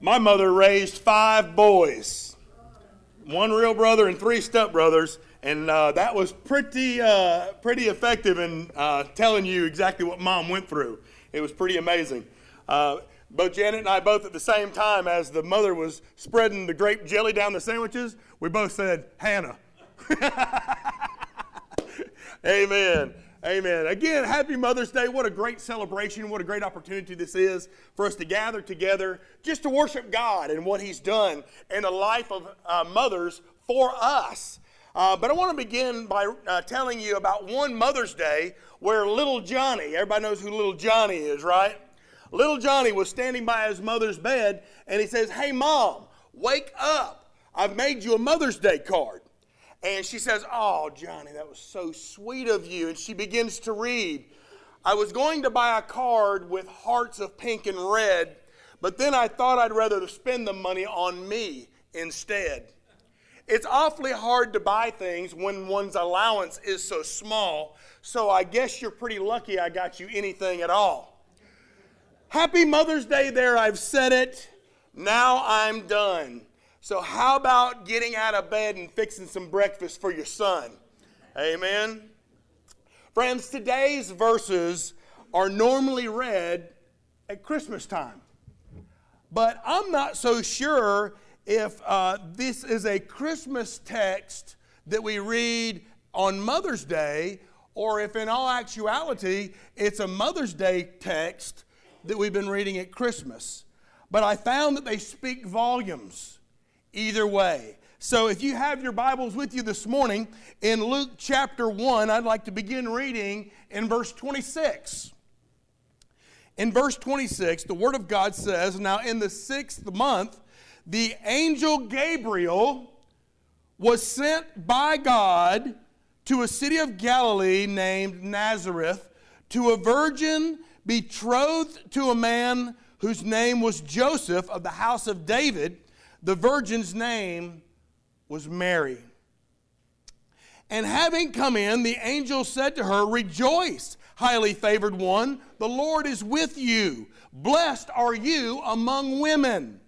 My mother raised five boys one real brother and three stepbrothers, and uh, that was pretty, uh, pretty effective in uh, telling you exactly what mom went through. It was pretty amazing. Uh, both Janet and I, both at the same time, as the mother was spreading the grape jelly down the sandwiches, we both said, Hannah. Amen. Amen. Again, happy Mother's Day. What a great celebration. What a great opportunity this is for us to gather together just to worship God and what He's done in the life of uh, mothers for us. Uh, but I want to begin by uh, telling you about one Mother's Day where little Johnny, everybody knows who little Johnny is, right? Little Johnny was standing by his mother's bed and he says, Hey, mom, wake up. I've made you a Mother's Day card. And she says, Oh, Johnny, that was so sweet of you. And she begins to read. I was going to buy a card with hearts of pink and red, but then I thought I'd rather spend the money on me instead. It's awfully hard to buy things when one's allowance is so small, so I guess you're pretty lucky I got you anything at all. Happy Mother's Day there, I've said it. Now I'm done. So, how about getting out of bed and fixing some breakfast for your son? Amen. Friends, today's verses are normally read at Christmas time. But I'm not so sure if uh, this is a Christmas text that we read on Mother's Day or if in all actuality it's a Mother's Day text that we've been reading at Christmas. But I found that they speak volumes either way. So if you have your Bibles with you this morning, in Luke chapter 1, I'd like to begin reading in verse 26. In verse 26, the Word of God says, Now in the sixth month, the angel Gabriel was sent by God to a city of Galilee named Nazareth to a virgin betrothed to a man whose name was Joseph of the house of David the virgin's name was Mary. And having come in, the angel said to her, Rejoice, highly favored one, the Lord is with you. Blessed are you among women.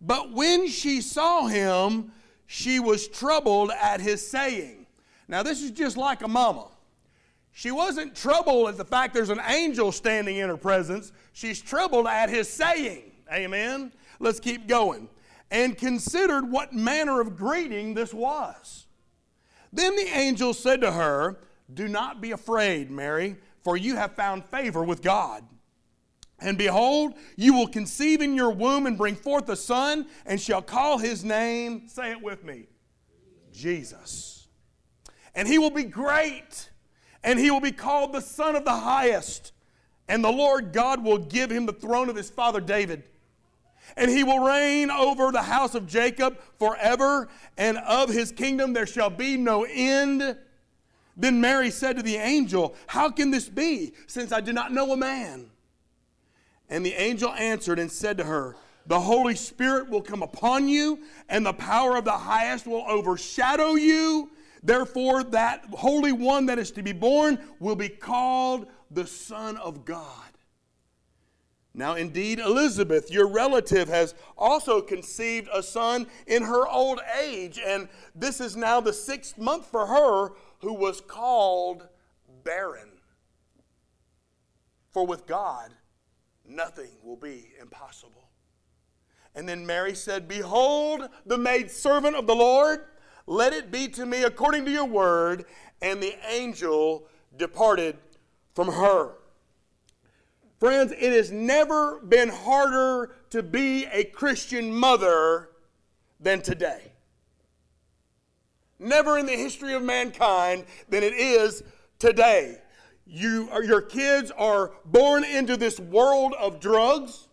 But when she saw him, she was troubled at his saying. Now, this is just like a mama. She wasn't troubled at the fact there's an angel standing in her presence. She's troubled at his saying. Amen. Let's keep going and considered what manner of greeting this was. Then the angel said to her, Do not be afraid, Mary, for you have found favor with God. And behold, you will conceive in your womb and bring forth a son, and shall call his name, say it with me, Jesus. And he will be great, and he will be called the Son of the Highest. And the Lord God will give him the throne of his father David and he will reign over the house of Jacob forever, and of his kingdom there shall be no end. Then Mary said to the angel, How can this be, since I do not know a man? And the angel answered and said to her, The Holy Spirit will come upon you, and the power of the highest will overshadow you. Therefore, that Holy One that is to be born will be called the Son of God. Now, indeed, Elizabeth, your relative, has also conceived a son in her old age, and this is now the sixth month for her who was called barren. For with God, nothing will be impossible. And then Mary said, Behold, the maid servant of the Lord, let it be to me according to your word. And the angel departed from her. Friends, it has never been harder to be a Christian mother than today. Never in the history of mankind than it is today. You, your kids are born into this world of drugs.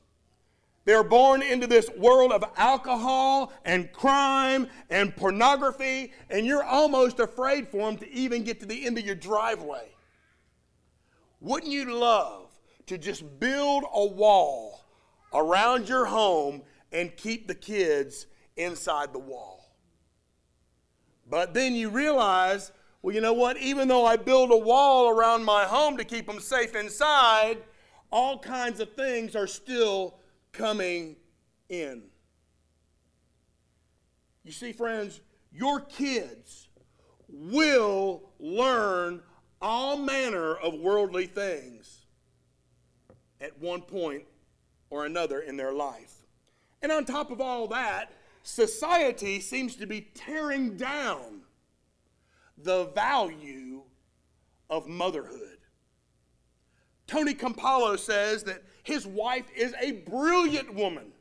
They're born into this world of alcohol and crime and pornography, and you're almost afraid for them to even get to the end of your driveway. Wouldn't you love to just build a wall around your home and keep the kids inside the wall. But then you realize, well, you know what? Even though I build a wall around my home to keep them safe inside, all kinds of things are still coming in. You see, friends, your kids will learn all manner of worldly things at one point or another in their life. And on top of all that, society seems to be tearing down the value of motherhood. Tony Campolo says that his wife is a brilliant woman.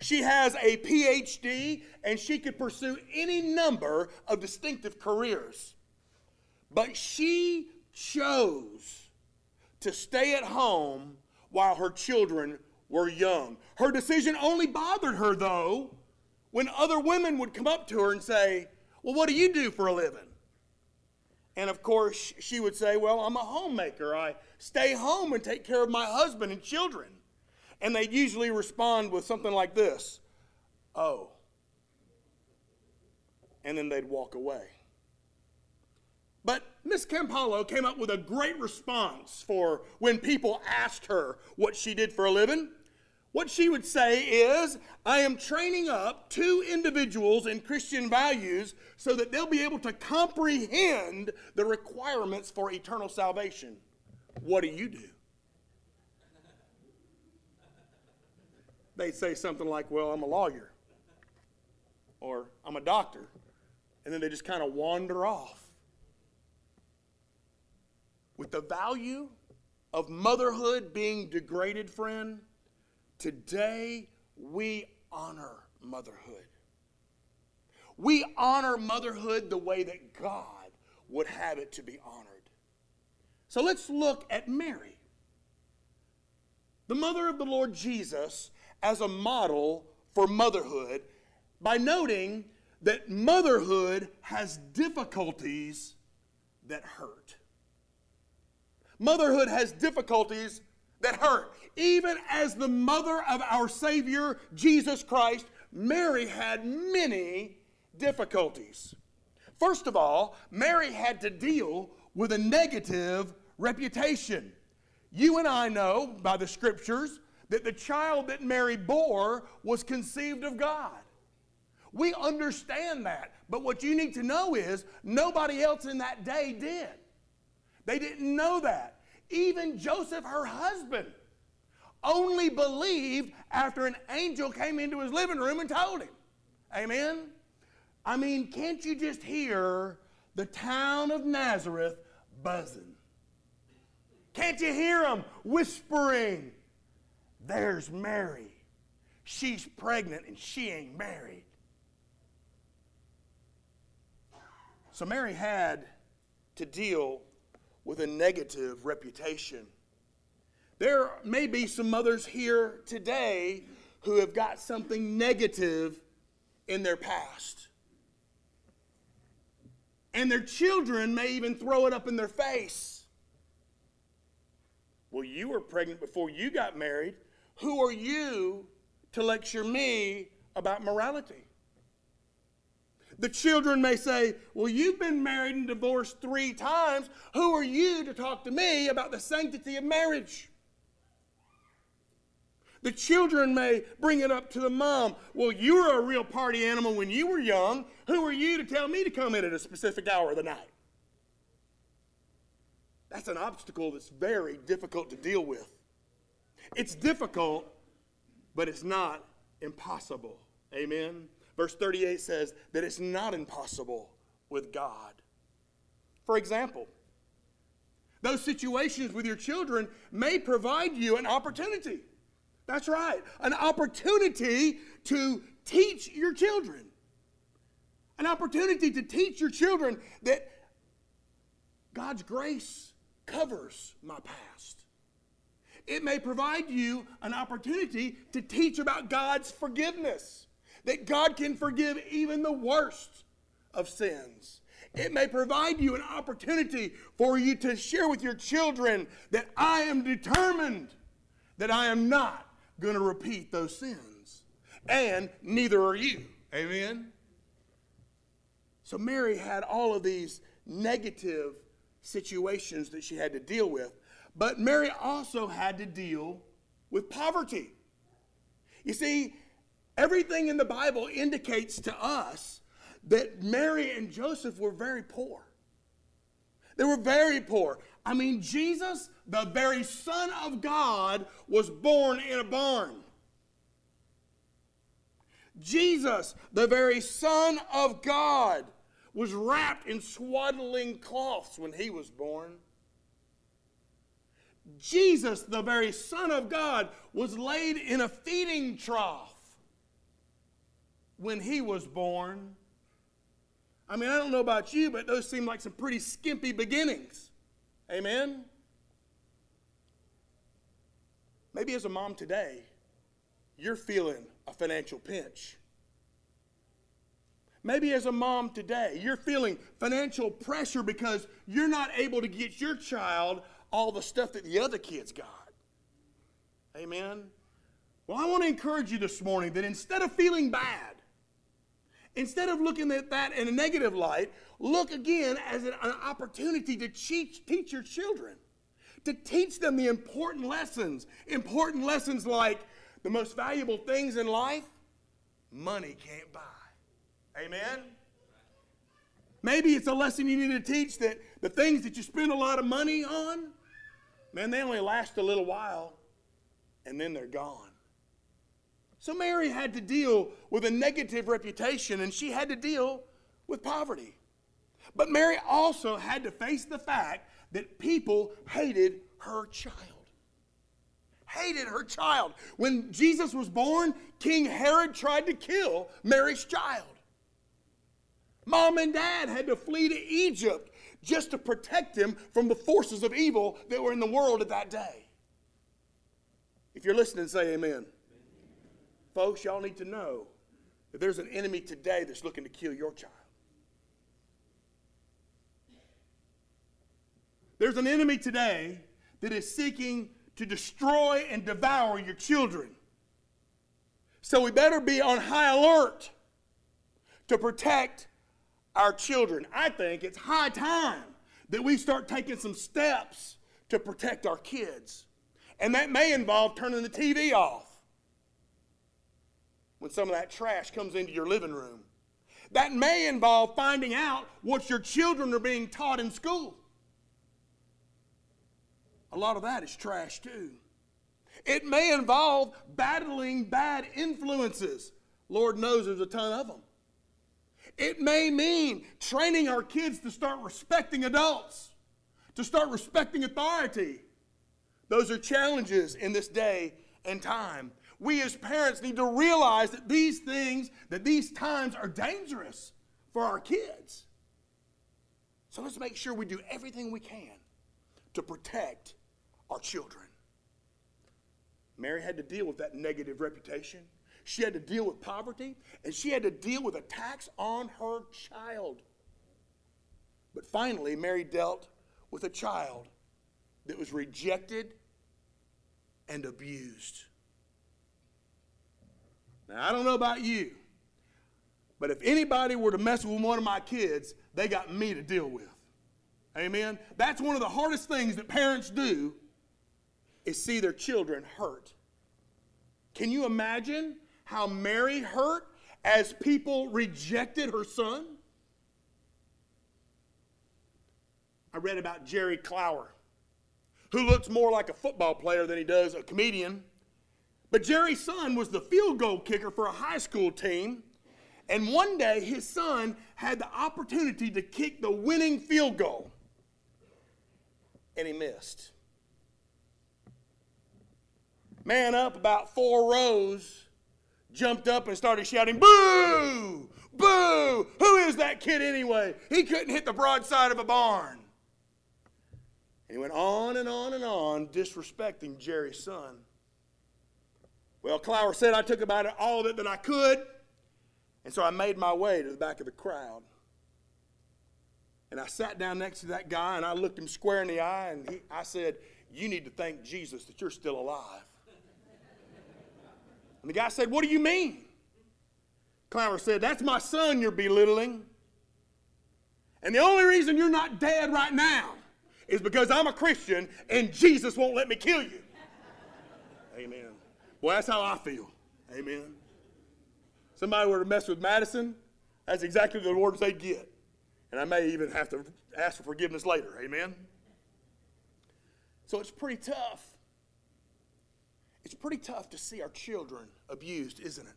She has a PhD and she could pursue any number of distinctive careers. But she chose to stay at home while her children were young. Her decision only bothered her, though, when other women would come up to her and say, Well, what do you do for a living? And of course, she would say, Well, I'm a homemaker. I stay home and take care of my husband and children. And they'd usually respond with something like this Oh. And then they'd walk away. But Miss Campolo came up with a great response for when people asked her what she did for a living. What she would say is, I am training up two individuals in Christian values so that they'll be able to comprehend the requirements for eternal salvation. What do you do? They'd say something like, Well, I'm a lawyer, or I'm a doctor. And then they just kind of wander off. With the value of motherhood being degraded, friend, Today, we honor motherhood. We honor motherhood the way that God would have it to be honored. So let's look at Mary, the mother of the Lord Jesus, as a model for motherhood by noting that motherhood has difficulties that hurt. Motherhood has difficulties that hurt. Even as the mother of our Savior, Jesus Christ, Mary had many difficulties. First of all, Mary had to deal with a negative reputation. You and I know by the scriptures that the child that Mary bore was conceived of God. We understand that. But what you need to know is nobody else in that day did. They didn't know that. Even Joseph, her husband, only believed after an angel came into his living room and told him. Amen? I mean, can't you just hear the town of Nazareth buzzing? Can't you hear them whispering? There's Mary. She's pregnant and she ain't married. So Mary had to deal with a negative reputation. There may be some mothers here today who have got something negative in their past. And their children may even throw it up in their face. Well, you were pregnant before you got married. Who are you to lecture me about morality? The children may say, Well, you've been married and divorced three times. Who are you to talk to me about the sanctity of marriage? The children may bring it up to the mom. Well, you were a real party animal when you were young. Who are you to tell me to come in at a specific hour of the night? That's an obstacle that's very difficult to deal with. It's difficult, but it's not impossible. Amen. Verse 38 says that it's not impossible with God. For example, those situations with your children may provide you an opportunity that's right. An opportunity to teach your children. An opportunity to teach your children that God's grace covers my past. It may provide you an opportunity to teach about God's forgiveness, that God can forgive even the worst of sins. It may provide you an opportunity for you to share with your children that I am determined that I am not going to repeat those sins. And neither are you. Amen? So Mary had all of these negative situations that she had to deal with. But Mary also had to deal with poverty. You see, Everything in the Bible indicates to us that Mary and Joseph were very poor. They were very poor. I mean, Jesus, the very Son of God, was born in a barn. Jesus, the very Son of God, was wrapped in swaddling cloths when he was born. Jesus, the very Son of God, was laid in a feeding trough when he was born. I mean, I don't know about you, but those seem like some pretty skimpy beginnings. Amen? Maybe as a mom today, you're feeling a financial pinch. Maybe as a mom today, you're feeling financial pressure because you're not able to get your child all the stuff that the other kids got. Amen? Well, I want to encourage you this morning that instead of feeling bad, instead of looking at that in a negative light, look again as an, opportunity to teach, teach your children, to teach them the important lessons. Important lessons like the most valuable things in life, money can't buy. Amen? Maybe it's a lesson you need to teach that the things that you spend a lot of money on, man, they only last a little while and then they're gone. So Mary had to deal with a negative reputation and she had to deal with poverty. But Mary also had to face the fact that people hated her child. Hated her child. When Jesus was born, King Herod tried to kill Mary's child. Mom and dad had to flee to Egypt just to protect him from the forces of evil that were in the world at that day. If you're listening, say amen. Folks, y'all need to know that there's an enemy today that's looking to kill your child. There's an enemy today that is seeking to destroy and devour your children. So we better be on high alert to protect our children. I think it's high time that we start taking some steps to protect our kids. And that may involve turning the TV off when some of that trash comes into your living room. That may involve finding out what your children are being taught in school. A lot of that is trash too. It may involve battling bad influences. Lord knows there's a ton of them. It may mean training our kids to start respecting adults, to start respecting authority. Those are challenges in this day and time. We as parents need to realize that these things, that these times are dangerous for our kids. So let's make sure we do everything we can to protect our children. Mary had to deal with that negative reputation. She had to deal with poverty, and she had to deal with attacks on her child. But finally, Mary dealt with a child that was rejected and abused. Now, I don't know about you, but if anybody were to mess with one of my kids, they got me to deal with. Amen? That's one of the hardest things that parents do is see their children hurt. Can you imagine how Mary hurt as people rejected her son? I read about Jerry Clower, who looks more like a football player than he does a comedian. But Jerry's son was the field goal kicker for a high school team. And one day his son had the opportunity to kick the winning field goal. And he missed. Man up about four rows jumped up and started shouting, Boo! Boo! Who is that kid anyway? He couldn't hit the broadside of a barn. And he went on and on and on, disrespecting Jerry's son. Well, Clower said I took about all of it that I could, and so I made my way to the back of the crowd. And I sat down next to that guy and I looked him square in the eye and he, I said, You need to thank Jesus that you're still alive. And the guy said, What do you mean? Clower said, That's my son you're belittling. And the only reason you're not dead right now is because I'm a Christian and Jesus won't let me kill you. Amen. Well, that's how I feel. Amen. somebody were to mess with Madison, that's exactly the words they get. And I may even have to ask for forgiveness later. Amen? So it's pretty tough. It's pretty tough to see our children abused, isn't it?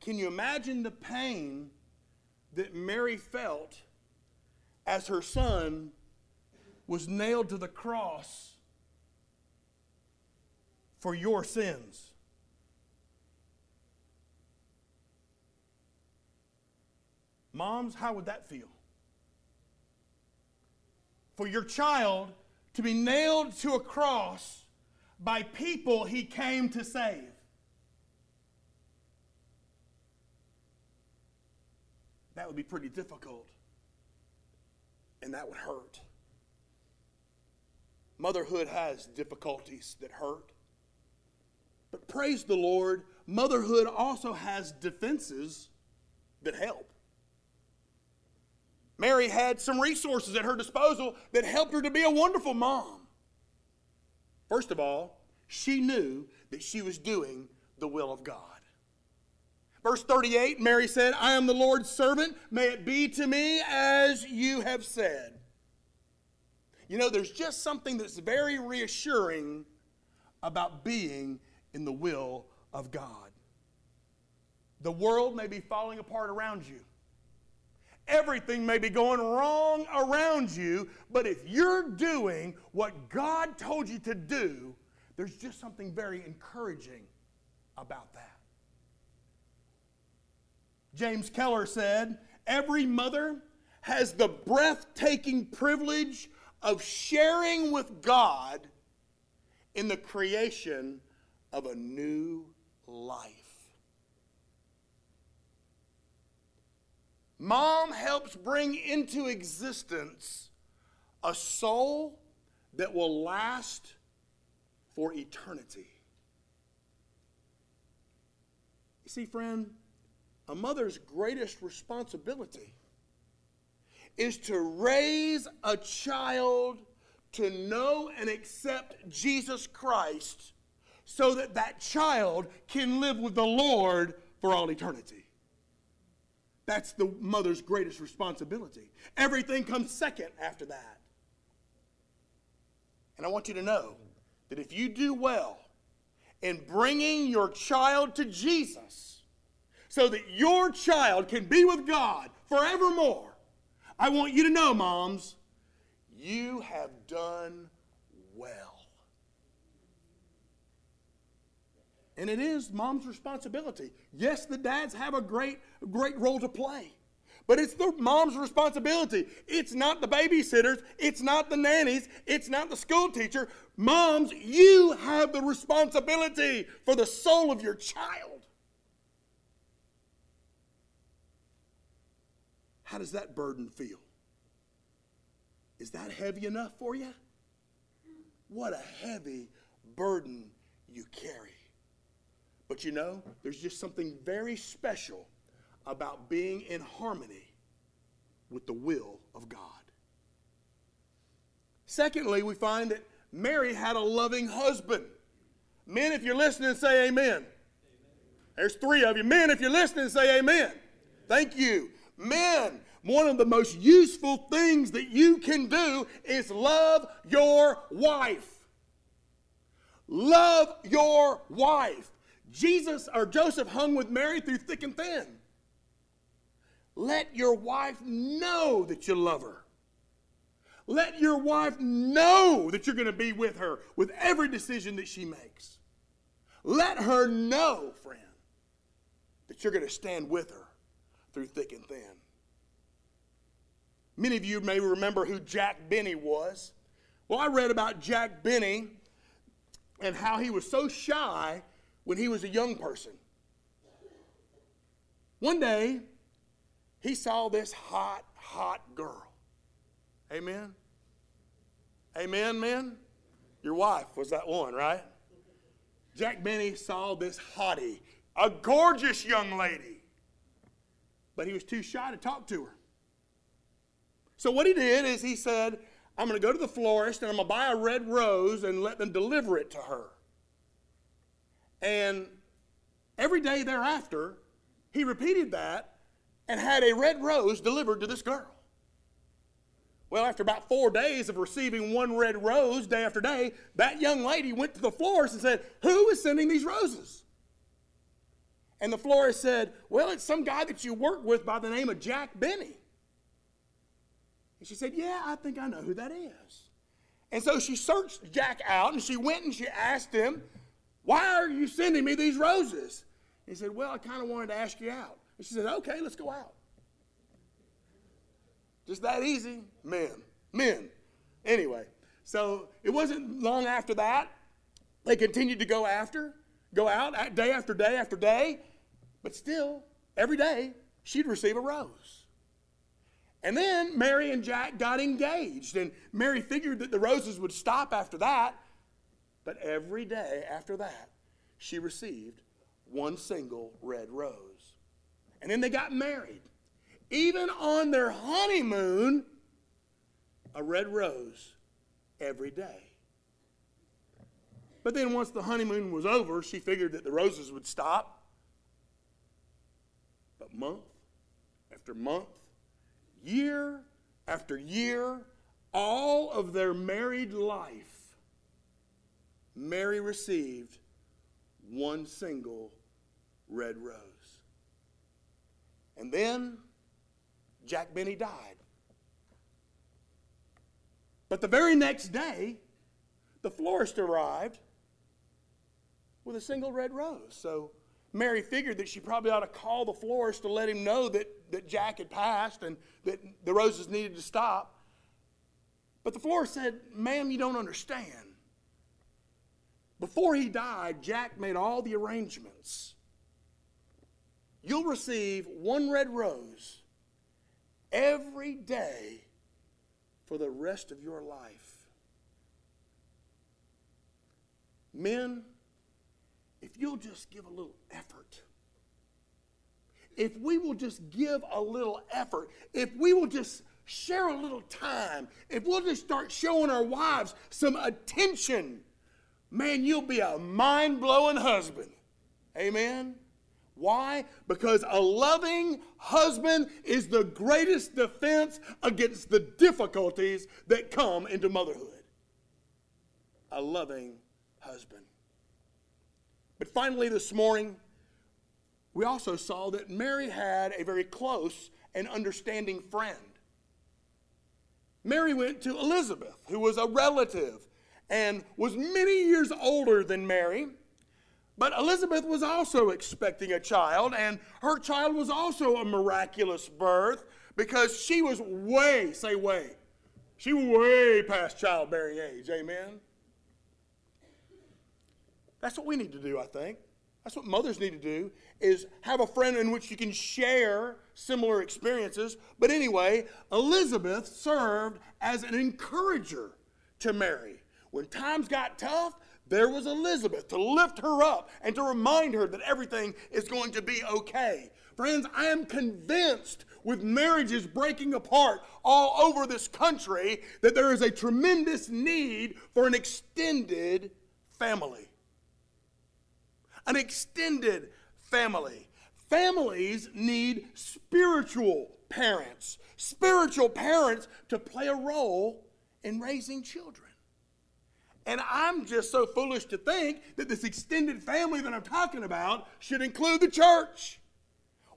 Can you imagine the pain that Mary felt as her son was nailed to the cross for your sins? Moms, how would that feel? For your child to be nailed to a cross by people he came to save. That would be pretty difficult. And that would hurt. Motherhood has difficulties that hurt. But praise the Lord, motherhood also has defenses that help. Mary had some resources at her disposal that helped her to be a wonderful mom. First of all, she knew that she was doing the will of God. Verse 38, Mary said, I am the Lord's servant. May it be to me as you have said. You know, there's just something that's very reassuring about being in the will of God. The world may be falling apart around you. Everything may be going wrong around you, but if you're doing what God told you to do, there's just something very encouraging about that. James Keller said, Every mother has the breathtaking privilege of sharing with God in the creation of a new life. Mom helps bring into existence a soul that will last for eternity. You see, friend, a mother's greatest responsibility is to raise a child to know and accept Jesus Christ so that that child can live with the Lord for all eternity. That's the mother's greatest responsibility. Everything comes second after that. And I want you to know that if you do well in bringing your child to Jesus so that your child can be with God forevermore, I want you to know, moms, you have done well. And it is mom's responsibility. Yes, the dads have a great, great role to play. But it's the mom's responsibility. It's not the babysitters. It's not the nannies. It's not the school teacher. Moms, you have the responsibility for the soul of your child. How does that burden feel? Is that heavy enough for you? What a heavy burden you carry. But you know, there's just something very special about being in harmony with the will of God. Secondly, we find that Mary had a loving husband. Men, if you're listening, say amen. amen. There's three of you. Men, if you're listening, say amen. amen. Thank you. Men, one of the most useful things that you can do is love your wife. Love your wife. Jesus or Joseph hung with Mary through thick and thin. Let your wife know that you love her. Let your wife know that you're going to be with her with every decision that she makes. Let her know, friend, that you're going to stand with her through thick and thin. Many of you may remember who Jack Benny was. Well, I read about Jack Benny and how he was so shy when he was a young person. One day, he saw this hot, hot girl. Amen? Amen, man? Your wife was that one, right? Jack Benny saw this hottie, a gorgeous young lady, but he was too shy to talk to her. So, what he did is he said, I'm going to go to the florist and I'm going to buy a red rose and let them deliver it to her. And every day thereafter, he repeated that and had a red rose delivered to this girl. Well, after about four days of receiving one red rose day after day, that young lady went to the florist and said, Who is sending these roses? And the florist said, Well, it's some guy that you work with by the name of Jack Benny. And she said, Yeah, I think I know who that is. And so she searched Jack out and she went and she asked him, Why are you sending me these roses? he said, Well, I kind of wanted to ask you out. And she said, Okay, let's go out. Just that easy. Men. Men. Anyway, so it wasn't long after that. They continued to go after, go out day after day after day, but still, every day, she'd receive a rose. And then Mary and Jack got engaged, and Mary figured that the roses would stop after that, but every day after that, she received one single red rose. And then they got married. Even on their honeymoon, a red rose every day. But then once the honeymoon was over, she figured that the roses would stop. But month after month, year after year, all of their married life, Mary received one single red rose. And then Jack Benny died. But the very next day, the florist arrived with a single red rose. So Mary figured that she probably ought to call the florist to let him know that, that Jack had passed and that the roses needed to stop. But the florist said, Ma'am, you don't understand. Before he died, Jack made all the arrangements. You'll receive one red rose every day for the rest of your life. Men, if you'll just give a little effort, if we will just give a little effort, if we will just share a little time, if we'll just start showing our wives some attention, man, you'll be a mind blowing husband. Amen. Why? Because a loving husband is the greatest defense against the difficulties that come into motherhood. A loving husband. But finally, this morning, we also saw that Mary had a very close and understanding friend. Mary went to Elizabeth, who was a relative and was many years older than Mary. But Elizabeth was also expecting a child, and her child was also a miraculous birth because she was way, say way, she was way past childbearing age. Amen. That's what we need to do, I think. That's what mothers need to do is have a friend in which you can share similar experiences. But anyway, Elizabeth served as an encourager to Mary. When times got tough, there was Elizabeth to lift her up and to remind her that everything is going to be okay. Friends, I am convinced with marriages breaking apart all over this country that there is a tremendous need for an extended family. An extended family. Families need spiritual parents, spiritual parents to play a role in raising children. And I'm just so foolish to think that this extended family that I'm talking about should include the church.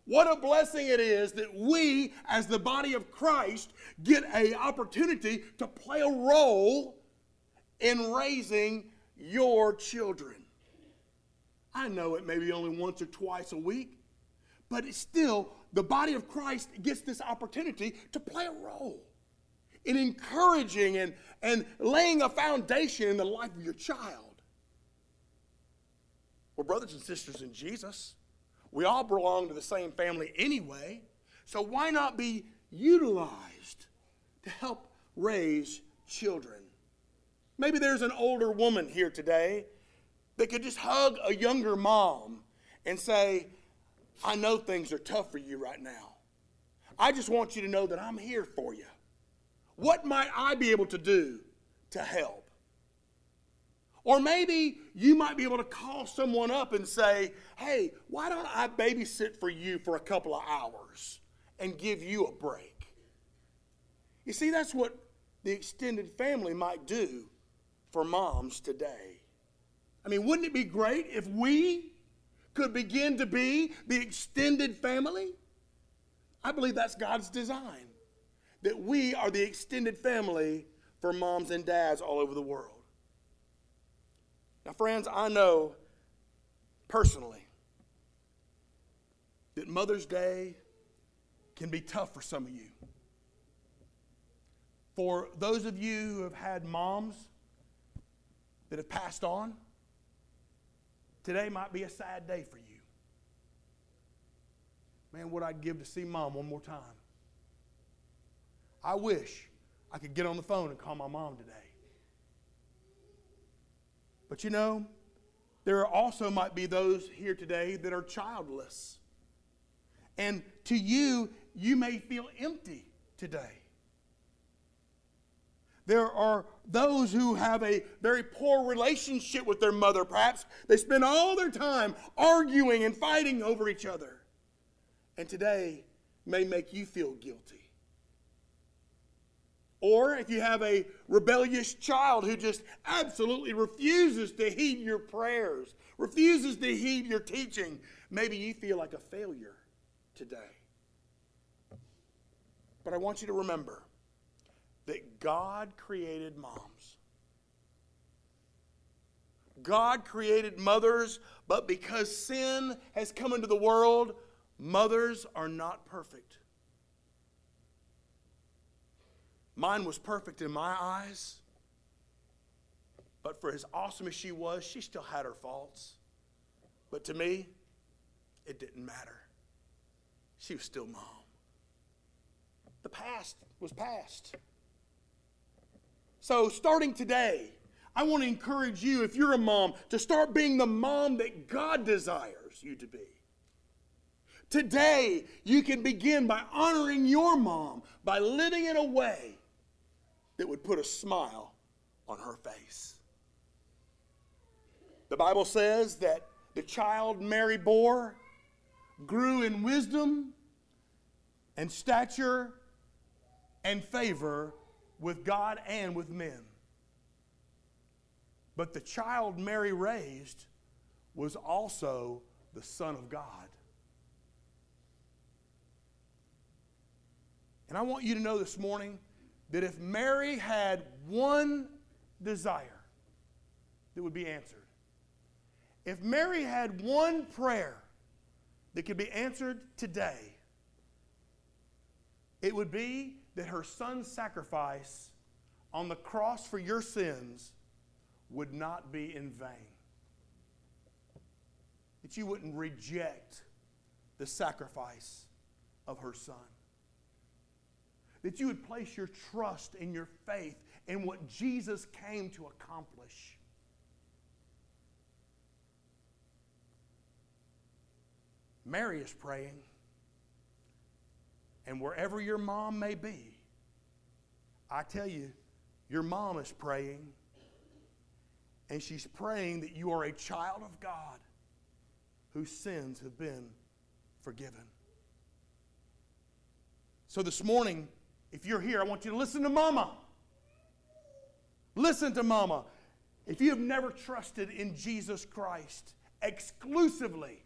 What a blessing it is that we, as the body of Christ, get an opportunity to play a role in raising your children. I know it may be only once or twice a week, but it's still the body of Christ gets this opportunity to play a role in encouraging and, and laying a foundation in the life of your child. We're brothers and sisters in Jesus. We all belong to the same family anyway. So why not be utilized to help raise children? Maybe there's an older woman here today that could just hug a younger mom and say, I know things are tough for you right now. I just want you to know that I'm here for you. What might I be able to do to help? Or maybe you might be able to call someone up and say, hey, why don't I babysit for you for a couple of hours and give you a break? You see, that's what the extended family might do for moms today. I mean, wouldn't it be great if we could begin to be the extended family? I believe that's God's design, that we are the extended family for moms and dads all over the world. Now, friends, I know personally that Mother's Day can be tough for some of you. For those of you who have had moms that have passed on, today might be a sad day for you. Man, what I'd give to see mom one more time. I wish I could get on the phone and call my mom today. But you know, there also might be those here today that are childless. And to you, you may feel empty today. There are those who have a very poor relationship with their mother. Perhaps they spend all their time arguing and fighting over each other. And today may make you feel guilty. Or if you have a rebellious child who just absolutely refuses to heed your prayers, refuses to heed your teaching, maybe you feel like a failure today. But I want you to remember that God created moms. God created mothers, but because sin has come into the world, mothers are not perfect. Mine was perfect in my eyes, but for as awesome as she was, she still had her faults. But to me, it didn't matter. She was still mom. The past was past. So, starting today, I want to encourage you, if you're a mom, to start being the mom that God desires you to be. Today, you can begin by honoring your mom by living in a way that would put a smile on her face. The Bible says that the child Mary bore grew in wisdom and stature and favor with God and with men. But the child Mary raised was also the Son of God. And I want you to know this morning that if Mary had one desire that would be answered, if Mary had one prayer that could be answered today, it would be that her son's sacrifice on the cross for your sins would not be in vain. That you wouldn't reject the sacrifice of her son that you would place your trust and your faith in what Jesus came to accomplish. Mary is praying, and wherever your mom may be, I tell you, your mom is praying, and she's praying that you are a child of God whose sins have been forgiven. So this morning, if you're here, I want you to listen to mama. Listen to mama. If you have never trusted in Jesus Christ exclusively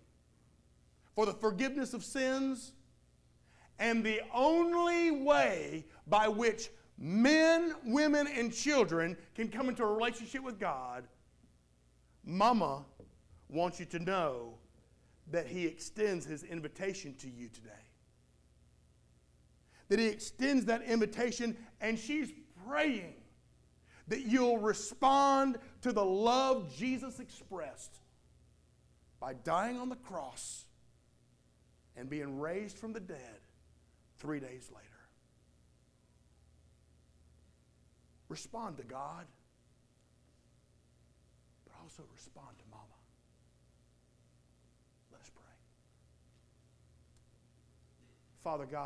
for the forgiveness of sins, and the only way by which men, women, and children can come into a relationship with God, Mama wants you to know that He extends His invitation to you today that he extends that invitation, and she's praying that you'll respond to the love Jesus expressed by dying on the cross and being raised from the dead three days later. Respond to God, but also respond to Mama. Let us pray. Father God,